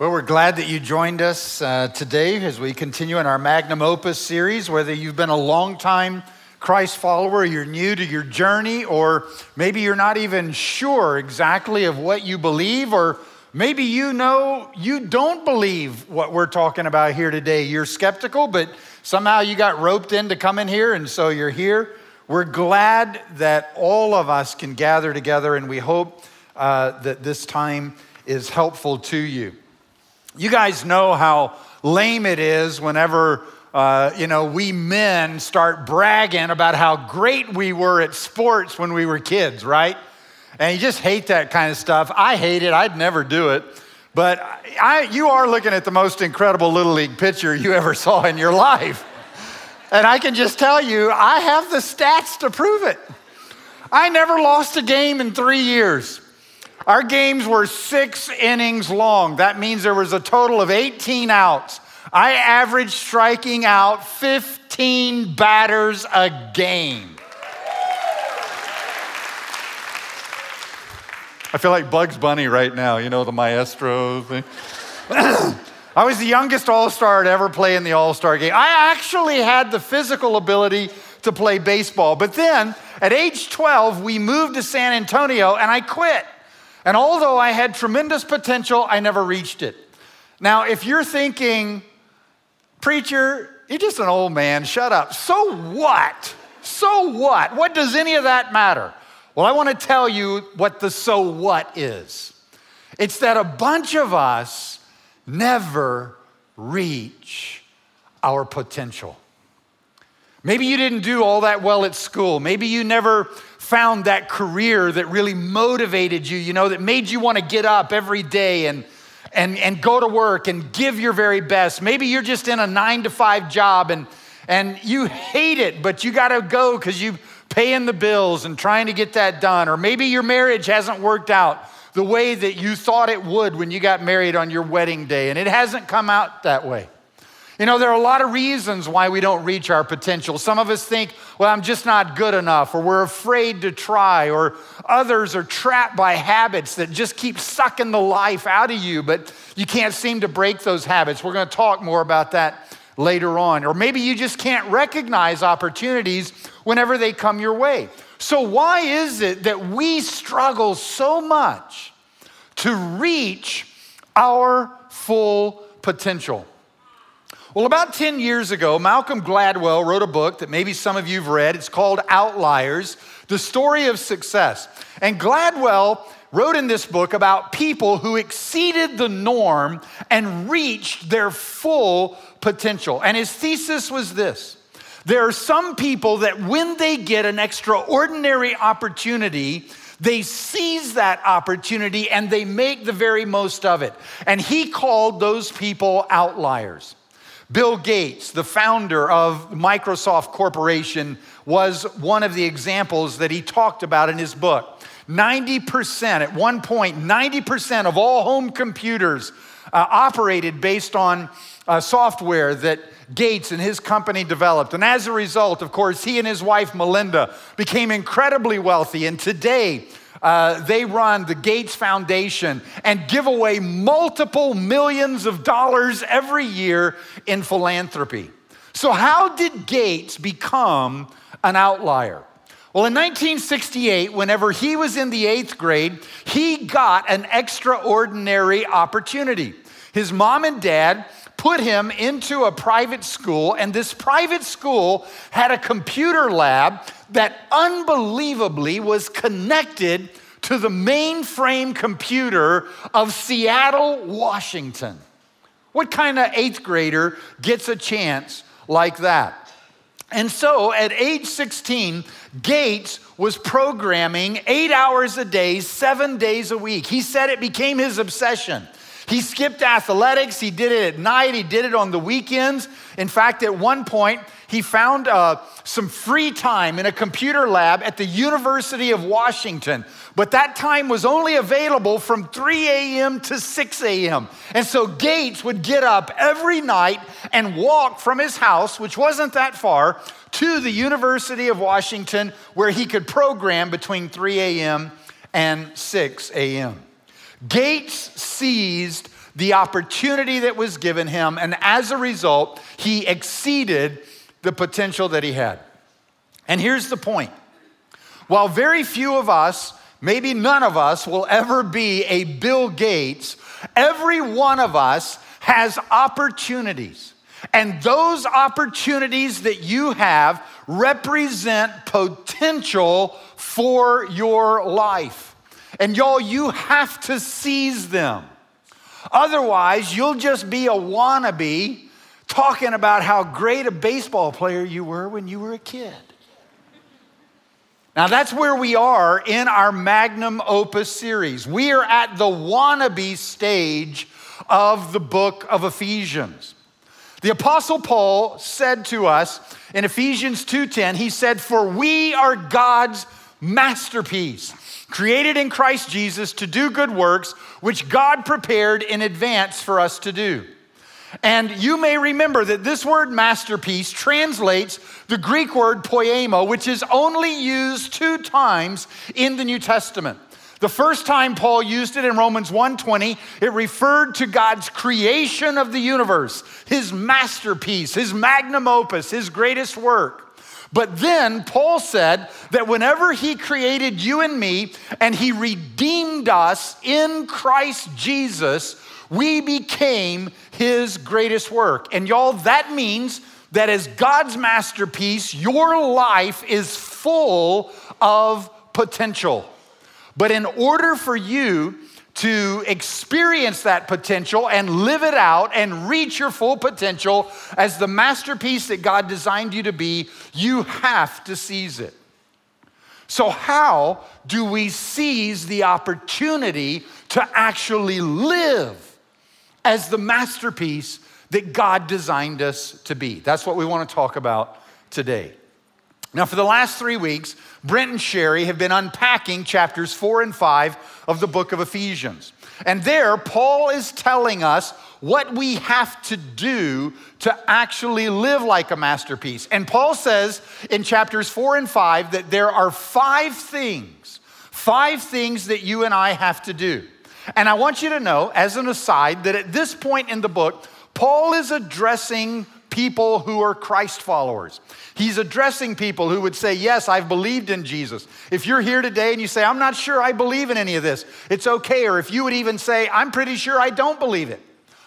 Well, we're glad that you joined us uh, today as we continue in our Magnum Opus series. Whether you've been a long time Christ follower, you're new to your journey, or maybe you're not even sure exactly of what you believe, or maybe you know you don't believe what we're talking about here today. You're skeptical, but somehow you got roped in to come in here, and so you're here. We're glad that all of us can gather together, and we hope uh, that this time is helpful to you. You guys know how lame it is whenever, uh, you know, we men start bragging about how great we were at sports when we were kids, right? And you just hate that kind of stuff. I hate it. I'd never do it. But I, you are looking at the most incredible Little League pitcher you ever saw in your life. And I can just tell you, I have the stats to prove it. I never lost a game in three years. Our games were six innings long. That means there was a total of 18 outs. I averaged striking out 15 batters a game. I feel like Bugs Bunny right now, you know, the maestro thing. I was the youngest All Star to ever play in the All Star game. I actually had the physical ability to play baseball. But then at age 12, we moved to San Antonio and I quit. And although I had tremendous potential, I never reached it. Now, if you're thinking, preacher, you're just an old man, shut up. So what? So what? What does any of that matter? Well, I want to tell you what the so what is. It's that a bunch of us never reach our potential. Maybe you didn't do all that well at school. Maybe you never found that career that really motivated you, you know, that made you want to get up every day and, and, and go to work and give your very best. Maybe you're just in a nine to five job and, and you hate it, but you got to go because you're paying the bills and trying to get that done. Or maybe your marriage hasn't worked out the way that you thought it would when you got married on your wedding day, and it hasn't come out that way. You know, there are a lot of reasons why we don't reach our potential. Some of us think, well, I'm just not good enough, or we're afraid to try, or others are trapped by habits that just keep sucking the life out of you, but you can't seem to break those habits. We're going to talk more about that later on. Or maybe you just can't recognize opportunities whenever they come your way. So, why is it that we struggle so much to reach our full potential? Well, about 10 years ago, Malcolm Gladwell wrote a book that maybe some of you have read. It's called Outliers The Story of Success. And Gladwell wrote in this book about people who exceeded the norm and reached their full potential. And his thesis was this there are some people that when they get an extraordinary opportunity, they seize that opportunity and they make the very most of it. And he called those people outliers. Bill Gates, the founder of Microsoft Corporation, was one of the examples that he talked about in his book. 90%, at one point, 90% of all home computers uh, operated based on uh, software that Gates and his company developed. And as a result, of course, he and his wife Melinda became incredibly wealthy. And today, uh, they run the Gates Foundation and give away multiple millions of dollars every year in philanthropy. So, how did Gates become an outlier? Well, in 1968, whenever he was in the eighth grade, he got an extraordinary opportunity. His mom and dad put him into a private school, and this private school had a computer lab that unbelievably was connected to the mainframe computer of Seattle, Washington. What kind of eighth grader gets a chance like that? And so at age 16, Gates was programming eight hours a day, seven days a week. He said it became his obsession. He skipped athletics. He did it at night. He did it on the weekends. In fact, at one point, he found uh, some free time in a computer lab at the University of Washington. But that time was only available from 3 a.m. to 6 a.m. And so Gates would get up every night and walk from his house, which wasn't that far, to the University of Washington, where he could program between 3 a.m. and 6 a.m. Gates seized the opportunity that was given him, and as a result, he exceeded the potential that he had. And here's the point while very few of us, maybe none of us, will ever be a Bill Gates, every one of us has opportunities. And those opportunities that you have represent potential for your life. And y'all, you have to seize them. Otherwise, you'll just be a wannabe talking about how great a baseball player you were when you were a kid. Now, that's where we are in our magnum opus series. We are at the wannabe stage of the book of Ephesians. The apostle Paul said to us in Ephesians 2:10, he said, "For we are God's masterpiece, created in Christ Jesus to do good works which God prepared in advance for us to do." And you may remember that this word masterpiece translates the Greek word poiema, which is only used two times in the New Testament. The first time Paul used it in Romans 1:20, it referred to God's creation of the universe, his masterpiece, his magnum opus, his greatest work. But then Paul said that whenever he created you and me and he redeemed us in Christ Jesus, we became his greatest work. And y'all, that means that as God's masterpiece, your life is full of potential. But in order for you to experience that potential and live it out and reach your full potential as the masterpiece that God designed you to be, you have to seize it. So, how do we seize the opportunity to actually live as the masterpiece that God designed us to be. That's what we want to talk about today. Now, for the last three weeks, Brent and Sherry have been unpacking chapters four and five of the book of Ephesians. And there, Paul is telling us what we have to do to actually live like a masterpiece. And Paul says in chapters four and five that there are five things, five things that you and I have to do. And I want you to know, as an aside, that at this point in the book, Paul is addressing people who are Christ followers. He's addressing people who would say, Yes, I've believed in Jesus. If you're here today and you say, I'm not sure I believe in any of this, it's okay. Or if you would even say, I'm pretty sure I don't believe it,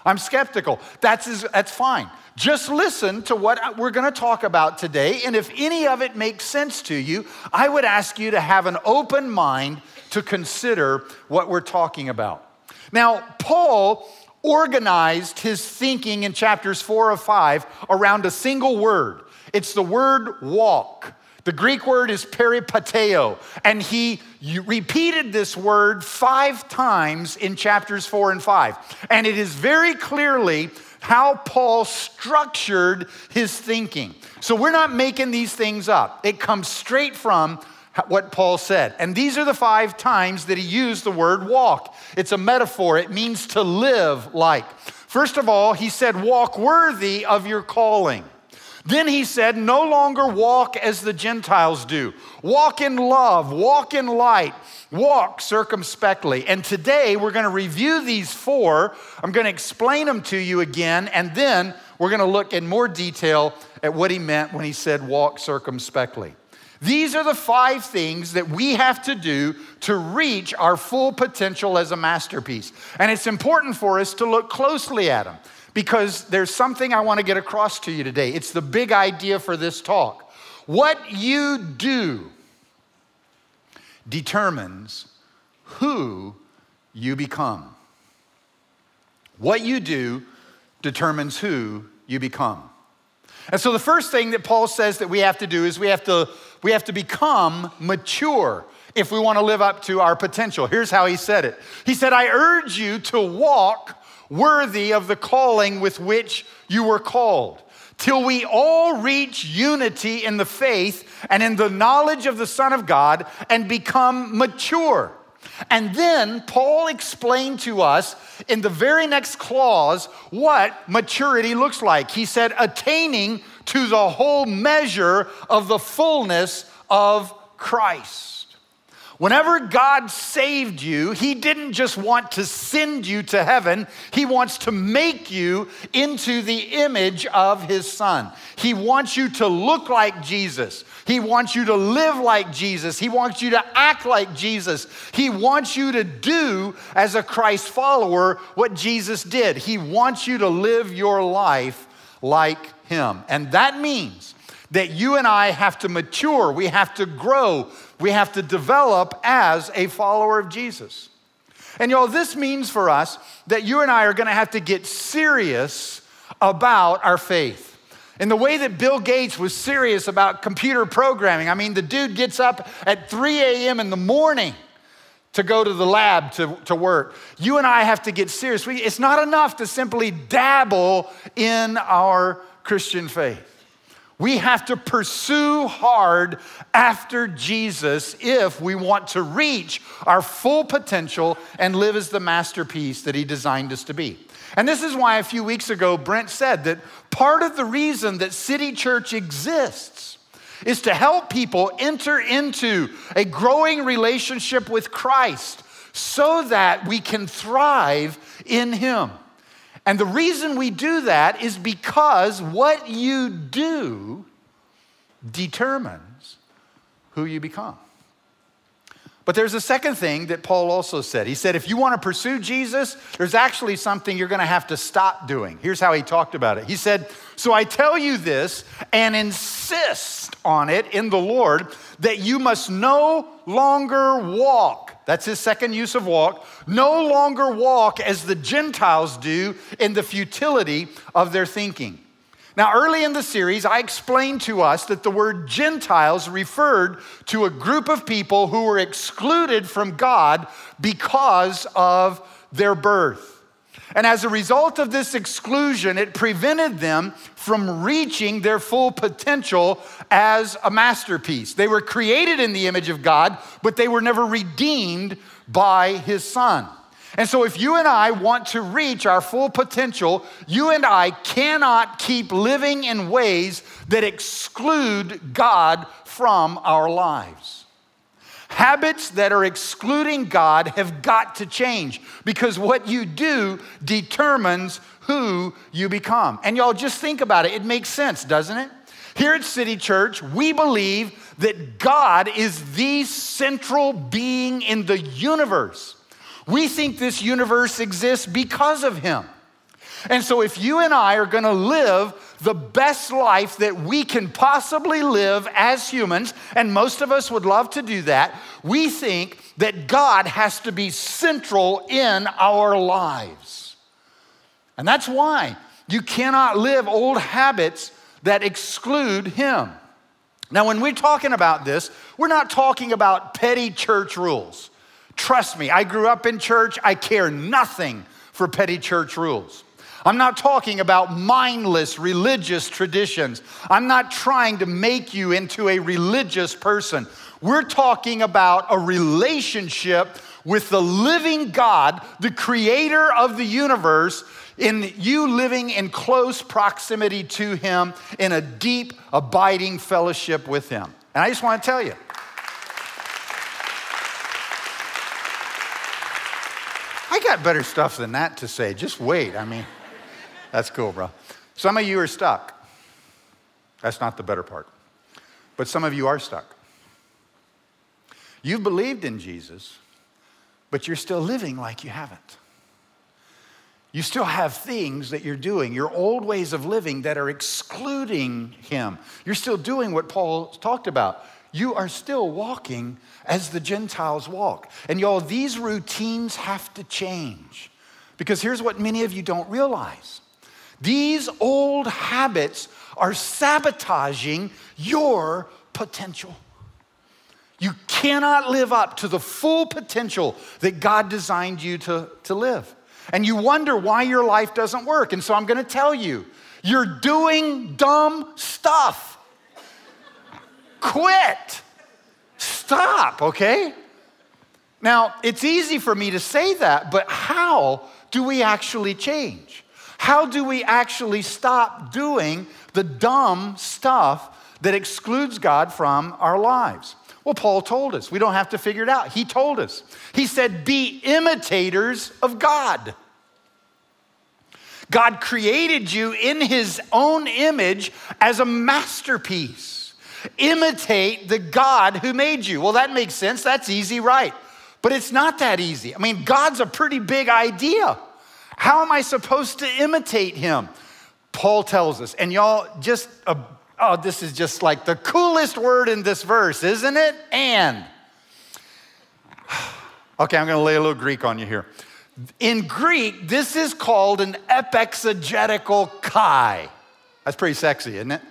I'm skeptical, that's, that's fine. Just listen to what we're going to talk about today. And if any of it makes sense to you, I would ask you to have an open mind to consider what we're talking about. Now, Paul organized his thinking in chapters four or five around a single word. It's the word walk. The Greek word is peripateo, and he repeated this word five times in chapters four and five. And it is very clearly how Paul structured his thinking. So we're not making these things up, it comes straight from what Paul said. And these are the five times that he used the word walk. It's a metaphor, it means to live like. First of all, he said, walk worthy of your calling. Then he said, no longer walk as the Gentiles do. Walk in love, walk in light, walk circumspectly. And today we're going to review these four. I'm going to explain them to you again, and then we're going to look in more detail at what he meant when he said walk circumspectly. These are the five things that we have to do to reach our full potential as a masterpiece. And it's important for us to look closely at them because there's something I want to get across to you today. It's the big idea for this talk. What you do determines who you become. What you do determines who you become. And so the first thing that Paul says that we have to do is we have to we have to become mature if we want to live up to our potential. Here's how he said it He said, I urge you to walk worthy of the calling with which you were called, till we all reach unity in the faith and in the knowledge of the Son of God and become mature. And then Paul explained to us in the very next clause what maturity looks like. He said, attaining to the whole measure of the fullness of Christ. Whenever God saved you, He didn't just want to send you to heaven, He wants to make you into the image of His Son. He wants you to look like Jesus. He wants you to live like Jesus. He wants you to act like Jesus. He wants you to do, as a Christ follower, what Jesus did. He wants you to live your life like Him. And that means that you and I have to mature, we have to grow, we have to develop as a follower of Jesus. And y'all, this means for us that you and I are gonna have to get serious about our faith. In the way that Bill Gates was serious about computer programming, I mean, the dude gets up at 3 a.m. in the morning to go to the lab to, to work. You and I have to get serious. We, it's not enough to simply dabble in our Christian faith. We have to pursue hard after Jesus if we want to reach our full potential and live as the masterpiece that He designed us to be. And this is why a few weeks ago, Brent said that part of the reason that City Church exists is to help people enter into a growing relationship with Christ so that we can thrive in Him. And the reason we do that is because what you do determines who you become. But there's a second thing that Paul also said. He said, if you want to pursue Jesus, there's actually something you're going to have to stop doing. Here's how he talked about it. He said, So I tell you this and insist on it in the Lord that you must no longer walk. That's his second use of walk. No longer walk as the Gentiles do in the futility of their thinking. Now, early in the series, I explained to us that the word Gentiles referred to a group of people who were excluded from God because of their birth. And as a result of this exclusion, it prevented them from reaching their full potential as a masterpiece. They were created in the image of God, but they were never redeemed by his son. And so, if you and I want to reach our full potential, you and I cannot keep living in ways that exclude God from our lives. Habits that are excluding God have got to change because what you do determines who you become. And y'all just think about it, it makes sense, doesn't it? Here at City Church, we believe that God is the central being in the universe. We think this universe exists because of him. And so, if you and I are gonna live the best life that we can possibly live as humans, and most of us would love to do that, we think that God has to be central in our lives. And that's why you cannot live old habits that exclude Him. Now, when we're talking about this, we're not talking about petty church rules. Trust me, I grew up in church. I care nothing for petty church rules. I'm not talking about mindless religious traditions. I'm not trying to make you into a religious person. We're talking about a relationship with the living God, the creator of the universe, in you living in close proximity to Him, in a deep, abiding fellowship with Him. And I just want to tell you, I got better stuff than that to say. Just wait. I mean, that's cool, bro. Some of you are stuck. That's not the better part. But some of you are stuck. You've believed in Jesus, but you're still living like you haven't. You still have things that you're doing, your old ways of living that are excluding Him. You're still doing what Paul talked about. You are still walking as the Gentiles walk. And y'all, these routines have to change. Because here's what many of you don't realize these old habits are sabotaging your potential. You cannot live up to the full potential that God designed you to, to live. And you wonder why your life doesn't work. And so I'm gonna tell you you're doing dumb stuff. Quit. Stop, okay? Now, it's easy for me to say that, but how do we actually change? How do we actually stop doing the dumb stuff that excludes God from our lives? Well, Paul told us. We don't have to figure it out. He told us. He said, Be imitators of God. God created you in his own image as a masterpiece. Imitate the God who made you. Well, that makes sense. That's easy, right? But it's not that easy. I mean, God's a pretty big idea. How am I supposed to imitate him? Paul tells us, and y'all just, uh, oh, this is just like the coolest word in this verse, isn't it? And. Okay, I'm gonna lay a little Greek on you here. In Greek, this is called an epexegetical kai. That's pretty sexy, isn't it?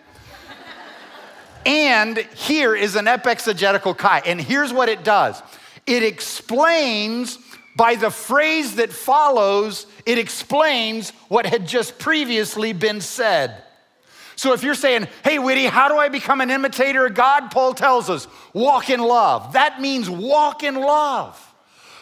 and here is an epexegetical kai. And here's what it does it explains by the phrase that follows, it explains what had just previously been said. So if you're saying, hey, Whitty, how do I become an imitator of God? Paul tells us, walk in love. That means walk in love.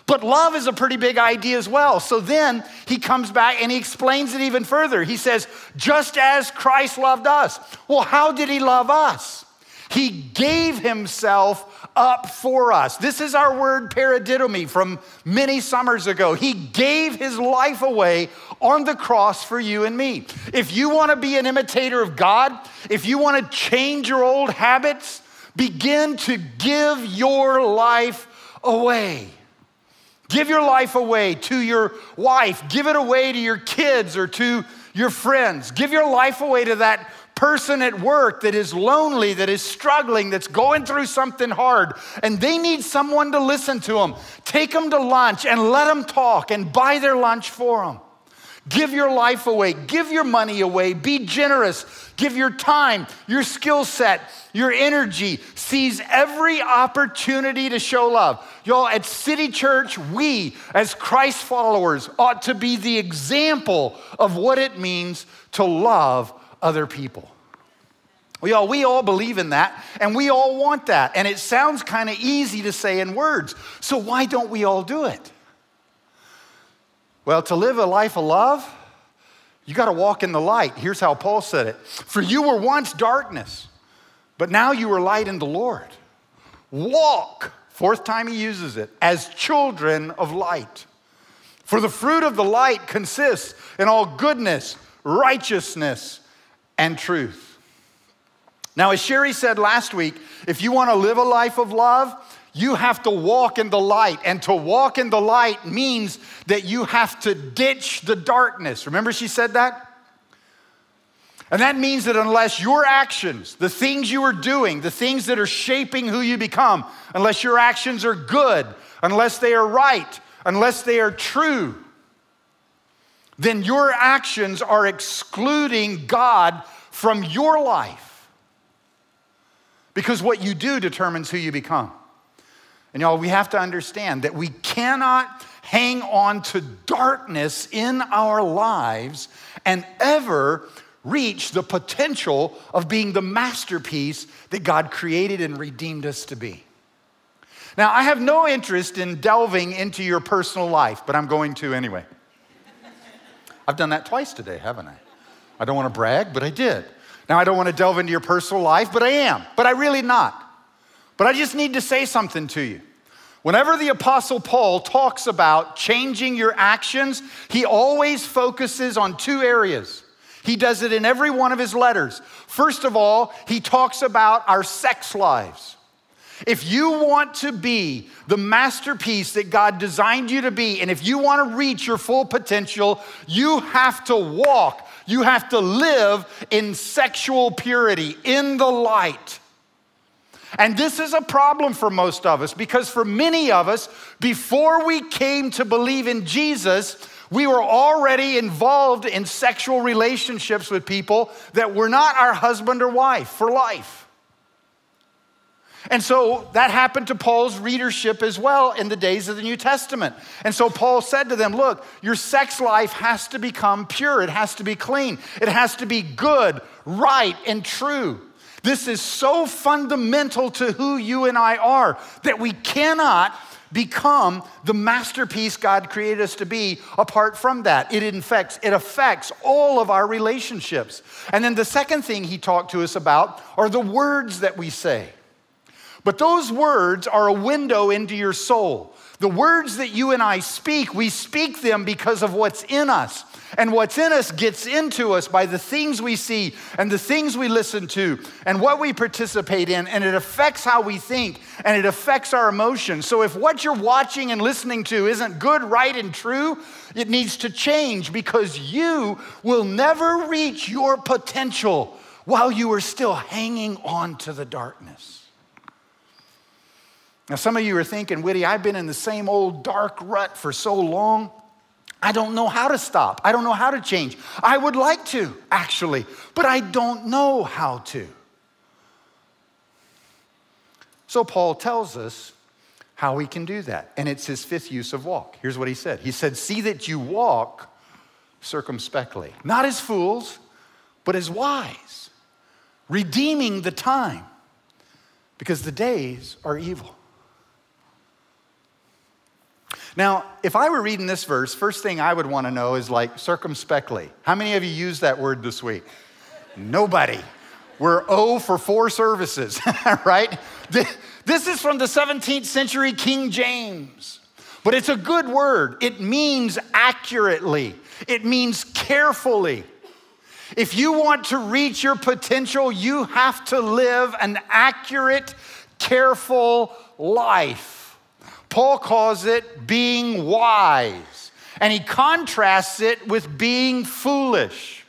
But love is a pretty big idea as well. So then he comes back and he explains it even further. He says, just as Christ loved us. Well, how did he love us? He gave himself up for us. This is our word paradidomi from many summers ago. He gave his life away on the cross for you and me. If you want to be an imitator of God, if you want to change your old habits, begin to give your life away. Give your life away to your wife. Give it away to your kids or to your friends. Give your life away to that person at work that is lonely, that is struggling, that's going through something hard, and they need someone to listen to them. Take them to lunch and let them talk and buy their lunch for them. Give your life away, give your money away, be generous, give your time, your skill set, your energy. Seize every opportunity to show love. Y'all, at City Church, we as Christ followers ought to be the example of what it means to love other people. We all, we all believe in that, and we all want that. And it sounds kind of easy to say in words. So why don't we all do it? Well, to live a life of love, you got to walk in the light. Here's how Paul said it For you were once darkness, but now you are light in the Lord. Walk, fourth time he uses it, as children of light. For the fruit of the light consists in all goodness, righteousness, and truth. Now, as Sherry said last week, if you want to live a life of love, you have to walk in the light. And to walk in the light means that you have to ditch the darkness. Remember, she said that? And that means that unless your actions, the things you are doing, the things that are shaping who you become, unless your actions are good, unless they are right, unless they are true, then your actions are excluding God from your life. Because what you do determines who you become. And y'all, we have to understand that we cannot hang on to darkness in our lives and ever reach the potential of being the masterpiece that God created and redeemed us to be. Now, I have no interest in delving into your personal life, but I'm going to anyway. I've done that twice today, haven't I? I don't want to brag, but I did. Now, I don't want to delve into your personal life, but I am. But I really not. But I just need to say something to you. Whenever the Apostle Paul talks about changing your actions, he always focuses on two areas. He does it in every one of his letters. First of all, he talks about our sex lives. If you want to be the masterpiece that God designed you to be, and if you want to reach your full potential, you have to walk, you have to live in sexual purity, in the light. And this is a problem for most of us because for many of us, before we came to believe in Jesus, we were already involved in sexual relationships with people that were not our husband or wife for life. And so that happened to Paul's readership as well in the days of the New Testament. And so Paul said to them, Look, your sex life has to become pure, it has to be clean, it has to be good, right, and true. This is so fundamental to who you and I are that we cannot become the masterpiece God created us to be apart from that. It infects, it affects all of our relationships. And then the second thing he talked to us about are the words that we say. But those words are a window into your soul. The words that you and I speak, we speak them because of what's in us. And what's in us gets into us by the things we see and the things we listen to and what we participate in. And it affects how we think and it affects our emotions. So if what you're watching and listening to isn't good, right, and true, it needs to change because you will never reach your potential while you are still hanging on to the darkness. Now, some of you are thinking, Whitty, I've been in the same old dark rut for so long. I don't know how to stop. I don't know how to change. I would like to, actually, but I don't know how to. So, Paul tells us how we can do that, and it's his fifth use of walk. Here's what he said He said, See that you walk circumspectly, not as fools, but as wise, redeeming the time, because the days are evil. Now, if I were reading this verse, first thing I would want to know is like circumspectly. How many of you used that word this week? Nobody. We're O for four services, right? This is from the 17th century King James, but it's a good word. It means accurately, it means carefully. If you want to reach your potential, you have to live an accurate, careful life. Paul calls it being wise, and he contrasts it with being foolish.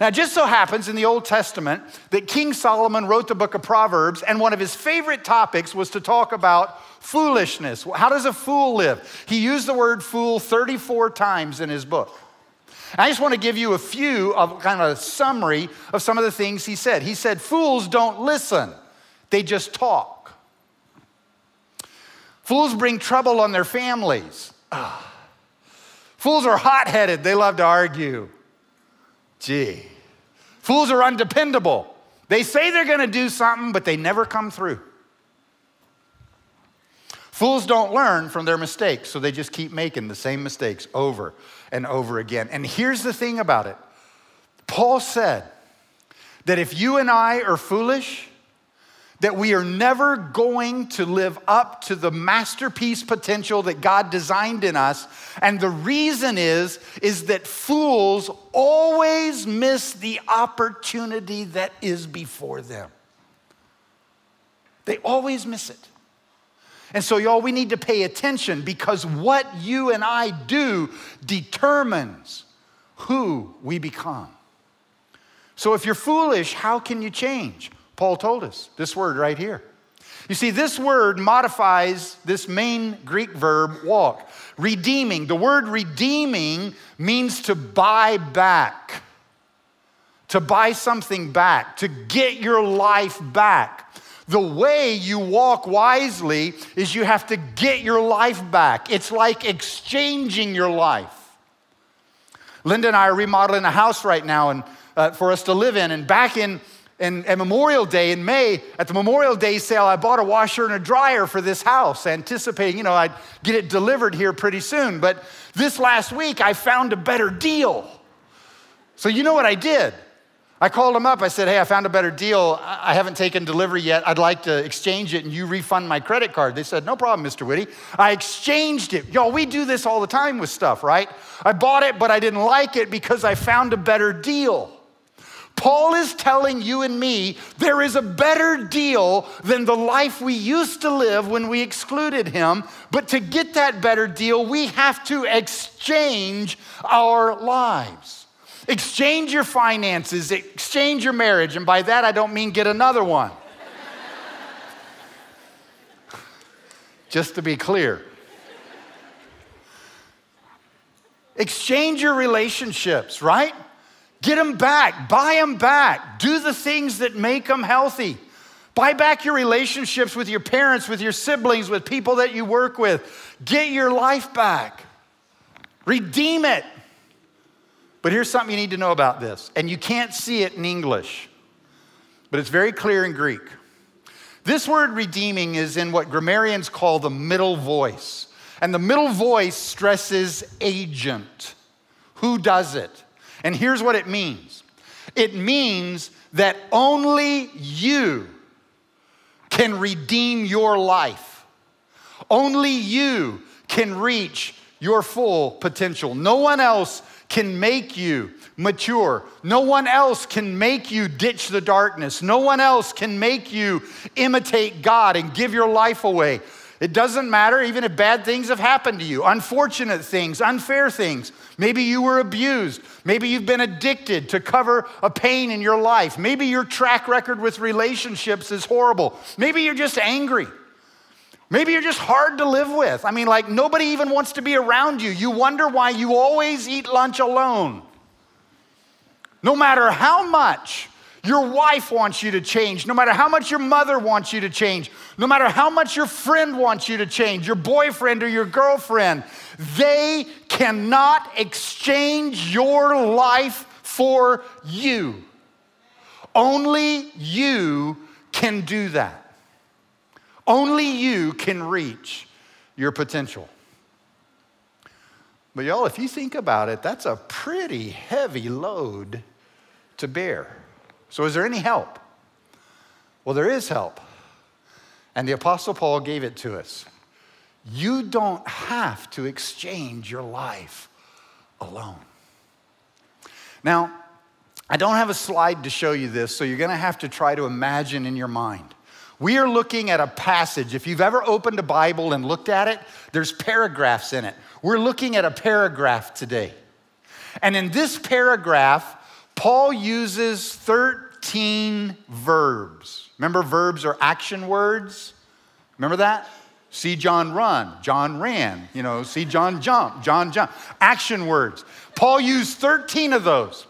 Now, it just so happens in the Old Testament that King Solomon wrote the book of Proverbs, and one of his favorite topics was to talk about foolishness. How does a fool live? He used the word fool 34 times in his book. I just want to give you a few of kind of a summary of some of the things he said. He said, Fools don't listen, they just talk. Fools bring trouble on their families. Ah. Fools are hot headed, they love to argue. Gee. Fools are undependable. They say they're going to do something, but they never come through. Fools don't learn from their mistakes, so they just keep making the same mistakes over and over again. And here's the thing about it Paul said that if you and I are foolish, that we are never going to live up to the masterpiece potential that God designed in us. And the reason is is that fools always miss the opportunity that is before them. They always miss it. And so, y'all, we need to pay attention because what you and I do determines who we become. So, if you're foolish, how can you change? Paul told us this word right here. You see, this word modifies this main Greek verb walk. Redeeming. The word redeeming means to buy back, to buy something back, to get your life back. The way you walk wisely is you have to get your life back. It's like exchanging your life. Linda and I are remodeling a house right now and, uh, for us to live in. And back in and Memorial Day in May, at the Memorial Day sale, I bought a washer and a dryer for this house, anticipating, you know, I'd get it delivered here pretty soon. But this last week, I found a better deal. So, you know what I did? I called them up. I said, Hey, I found a better deal. I haven't taken delivery yet. I'd like to exchange it and you refund my credit card. They said, No problem, Mr. Whitty. I exchanged it. Y'all, we do this all the time with stuff, right? I bought it, but I didn't like it because I found a better deal. Paul is telling you and me there is a better deal than the life we used to live when we excluded him. But to get that better deal, we have to exchange our lives. Exchange your finances, exchange your marriage. And by that, I don't mean get another one. Just to be clear. Exchange your relationships, right? Get them back, buy them back, do the things that make them healthy. Buy back your relationships with your parents, with your siblings, with people that you work with. Get your life back, redeem it. But here's something you need to know about this, and you can't see it in English, but it's very clear in Greek. This word redeeming is in what grammarians call the middle voice. And the middle voice stresses agent. Who does it? And here's what it means it means that only you can redeem your life. Only you can reach your full potential. No one else can make you mature. No one else can make you ditch the darkness. No one else can make you imitate God and give your life away. It doesn't matter even if bad things have happened to you, unfortunate things, unfair things. Maybe you were abused. Maybe you've been addicted to cover a pain in your life. Maybe your track record with relationships is horrible. Maybe you're just angry. Maybe you're just hard to live with. I mean, like nobody even wants to be around you. You wonder why you always eat lunch alone. No matter how much your wife wants you to change, no matter how much your mother wants you to change, no matter how much your friend wants you to change, your boyfriend or your girlfriend, they cannot exchange your life for you. Only you can do that. Only you can reach your potential. But, y'all, if you think about it, that's a pretty heavy load to bear. So, is there any help? Well, there is help. And the Apostle Paul gave it to us. You don't have to exchange your life alone. Now, I don't have a slide to show you this, so you're gonna have to try to imagine in your mind. We are looking at a passage. If you've ever opened a Bible and looked at it, there's paragraphs in it. We're looking at a paragraph today. And in this paragraph, Paul uses 13 verbs. Remember, verbs are action words? Remember that? See John run, John ran. You know, see John jump, John jump. Action words. Paul used 13 of those.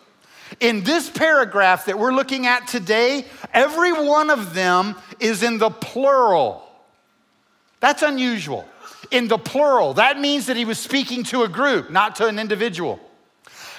In this paragraph that we're looking at today, every one of them is in the plural. That's unusual. In the plural, that means that he was speaking to a group, not to an individual.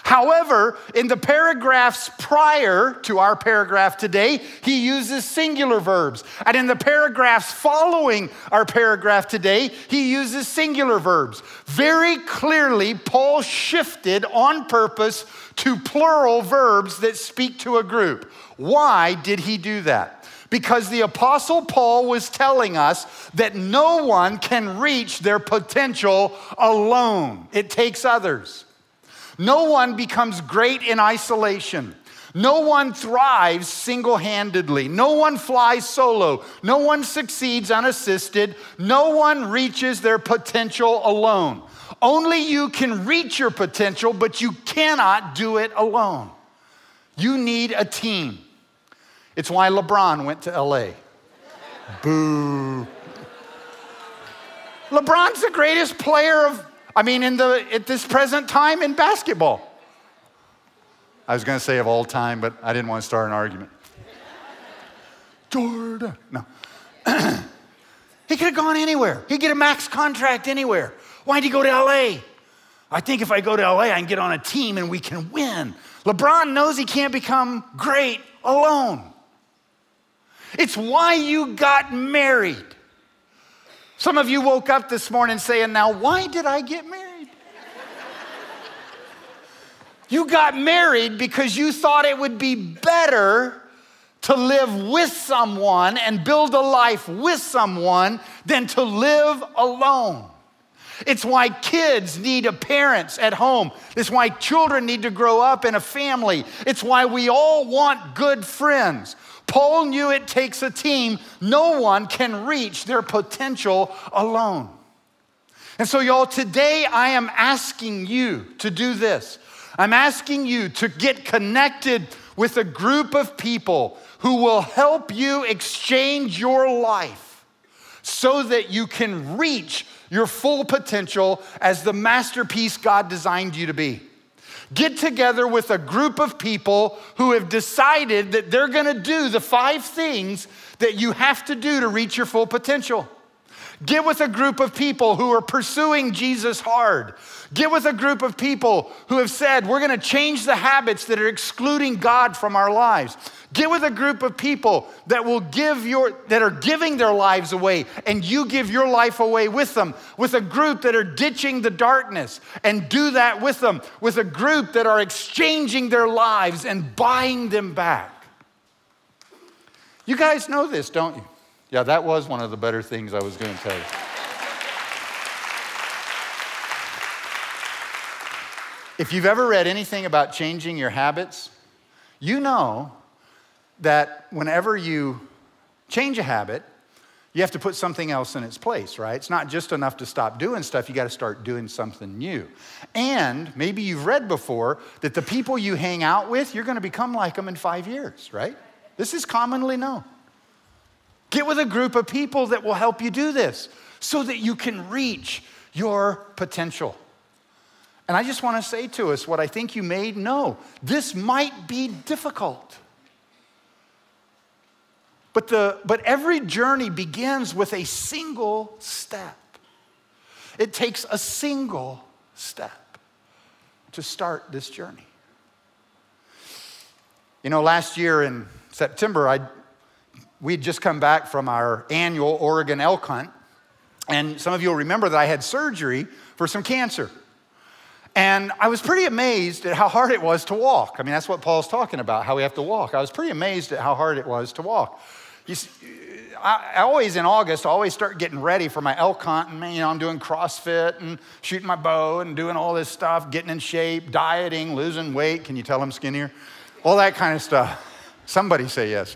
However, in the paragraphs prior to our paragraph today, he uses singular verbs. And in the paragraphs following our paragraph today, he uses singular verbs. Very clearly, Paul shifted on purpose to plural verbs that speak to a group. Why did he do that? Because the Apostle Paul was telling us that no one can reach their potential alone, it takes others. No one becomes great in isolation. No one thrives single handedly. No one flies solo. No one succeeds unassisted. No one reaches their potential alone. Only you can reach your potential, but you cannot do it alone. You need a team. It's why LeBron went to LA. Boo. LeBron's the greatest player of I mean, in the, at this present time in basketball. I was going to say of all time, but I didn't want to start an argument. Jordan. No. he could have gone anywhere. He'd get a max contract anywhere. Why'd he go to LA? I think if I go to LA, I can get on a team and we can win. LeBron knows he can't become great alone. It's why you got married. Some of you woke up this morning saying, Now, why did I get married? you got married because you thought it would be better to live with someone and build a life with someone than to live alone. It's why kids need a parents at home. It's why children need to grow up in a family. It's why we all want good friends. Paul knew it takes a team. No one can reach their potential alone. And so, y'all, today I am asking you to do this. I'm asking you to get connected with a group of people who will help you exchange your life so that you can reach your full potential as the masterpiece God designed you to be get together with a group of people who have decided that they're gonna do the five things that you have to do to reach your full potential. Get with a group of people who are pursuing Jesus hard. Get with a group of people who have said, we're gonna change the habits that are excluding God from our lives. Get with a group of people that will give your that are giving their lives away and you give your life away with them. With a group that are ditching the darkness and do that with them. With a group that are exchanging their lives and buying them back. You guys know this, don't you? Yeah, that was one of the better things I was going to tell you. If you've ever read anything about changing your habits, you know that whenever you change a habit, you have to put something else in its place, right? It's not just enough to stop doing stuff, you got to start doing something new. And maybe you've read before that the people you hang out with, you're going to become like them in five years, right? This is commonly known. Get with a group of people that will help you do this so that you can reach your potential. And I just want to say to us what I think you may know this might be difficult. But, the, but every journey begins with a single step. It takes a single step to start this journey. You know, last year in September, I, we'd just come back from our annual Oregon elk hunt. And some of you will remember that I had surgery for some cancer. And I was pretty amazed at how hard it was to walk. I mean, that's what Paul's talking about, how we have to walk. I was pretty amazed at how hard it was to walk. You see, I, always, in August, I always start getting ready for my elk hunt. And, you know, I'm doing CrossFit and shooting my bow and doing all this stuff, getting in shape, dieting, losing weight. Can you tell I'm skinnier? All that kind of stuff. Somebody say yes.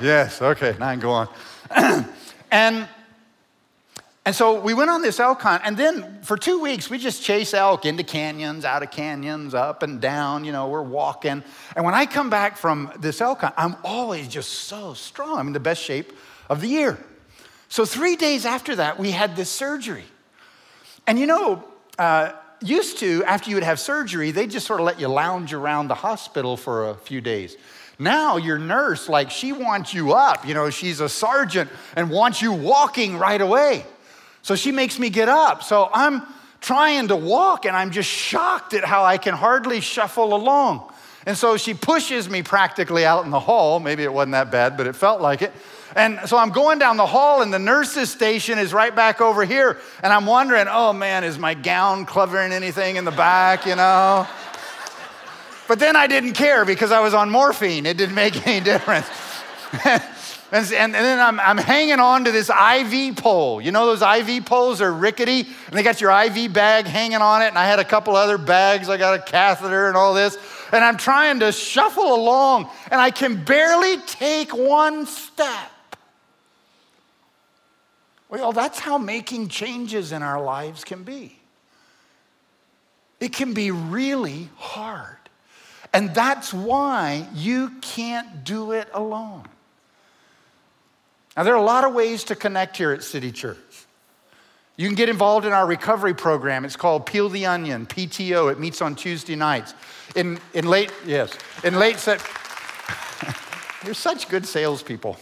Yes, okay, nine, go on. and and so we went on this elk hunt, and then for two weeks we just chase elk into canyons, out of canyons, up and down. You know, we're walking. And when I come back from this elk hunt, I'm always just so strong. I'm in the best shape of the year. So three days after that, we had this surgery. And you know, uh, used to, after you would have surgery, they just sort of let you lounge around the hospital for a few days. Now your nurse, like she wants you up, you know, she's a sergeant and wants you walking right away. So she makes me get up. So I'm trying to walk and I'm just shocked at how I can hardly shuffle along. And so she pushes me practically out in the hall. Maybe it wasn't that bad, but it felt like it. And so I'm going down the hall, and the nurse's station is right back over here. And I'm wondering, oh man, is my gown covering anything in the back, you know? But then I didn't care because I was on morphine. It didn't make any difference. And, and, then I'm, I'm hanging on to this IV pole. You know, those IV poles are rickety, and they got your IV bag hanging on it. And I had a couple other bags. I got a catheter and all this. And I'm trying to shuffle along, and I can barely take one step. Well, that's how making changes in our lives can be. It can be really hard. And that's why you can't do it alone. Now, there are a lot of ways to connect here at City Church. You can get involved in our recovery program. It's called Peel the Onion, PTO. It meets on Tuesday nights. In, in late, yes, in late Sep- You're such good salespeople.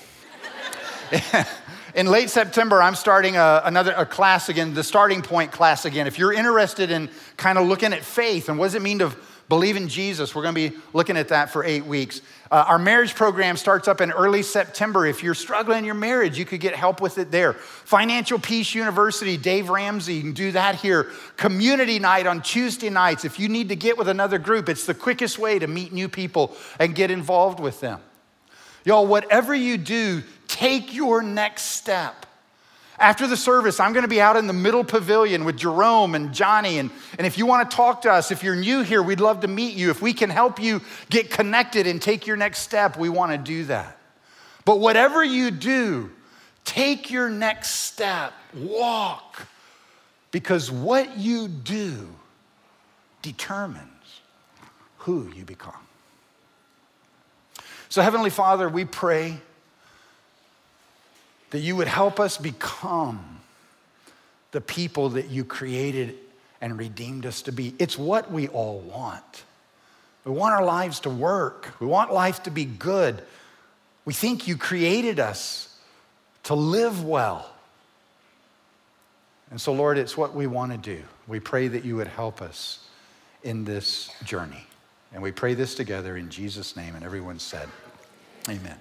in late September, I'm starting a, another a class again, the starting point class again. If you're interested in kind of looking at faith and what does it mean to believe in Jesus, we're going to be looking at that for eight weeks. Uh, our marriage program starts up in early September. If you're struggling in your marriage, you could get help with it there. Financial Peace University, Dave Ramsey, you can do that here. Community night on Tuesday nights. If you need to get with another group, it's the quickest way to meet new people and get involved with them. Y'all, whatever you do, take your next step. After the service, I'm going to be out in the middle pavilion with Jerome and Johnny. And, and if you want to talk to us, if you're new here, we'd love to meet you. If we can help you get connected and take your next step, we want to do that. But whatever you do, take your next step, walk, because what you do determines who you become. So, Heavenly Father, we pray that you would help us become the people that you created and redeemed us to be. It's what we all want. We want our lives to work, we want life to be good. We think you created us to live well. And so, Lord, it's what we want to do. We pray that you would help us in this journey. And we pray this together in Jesus' name. And everyone said, Amen.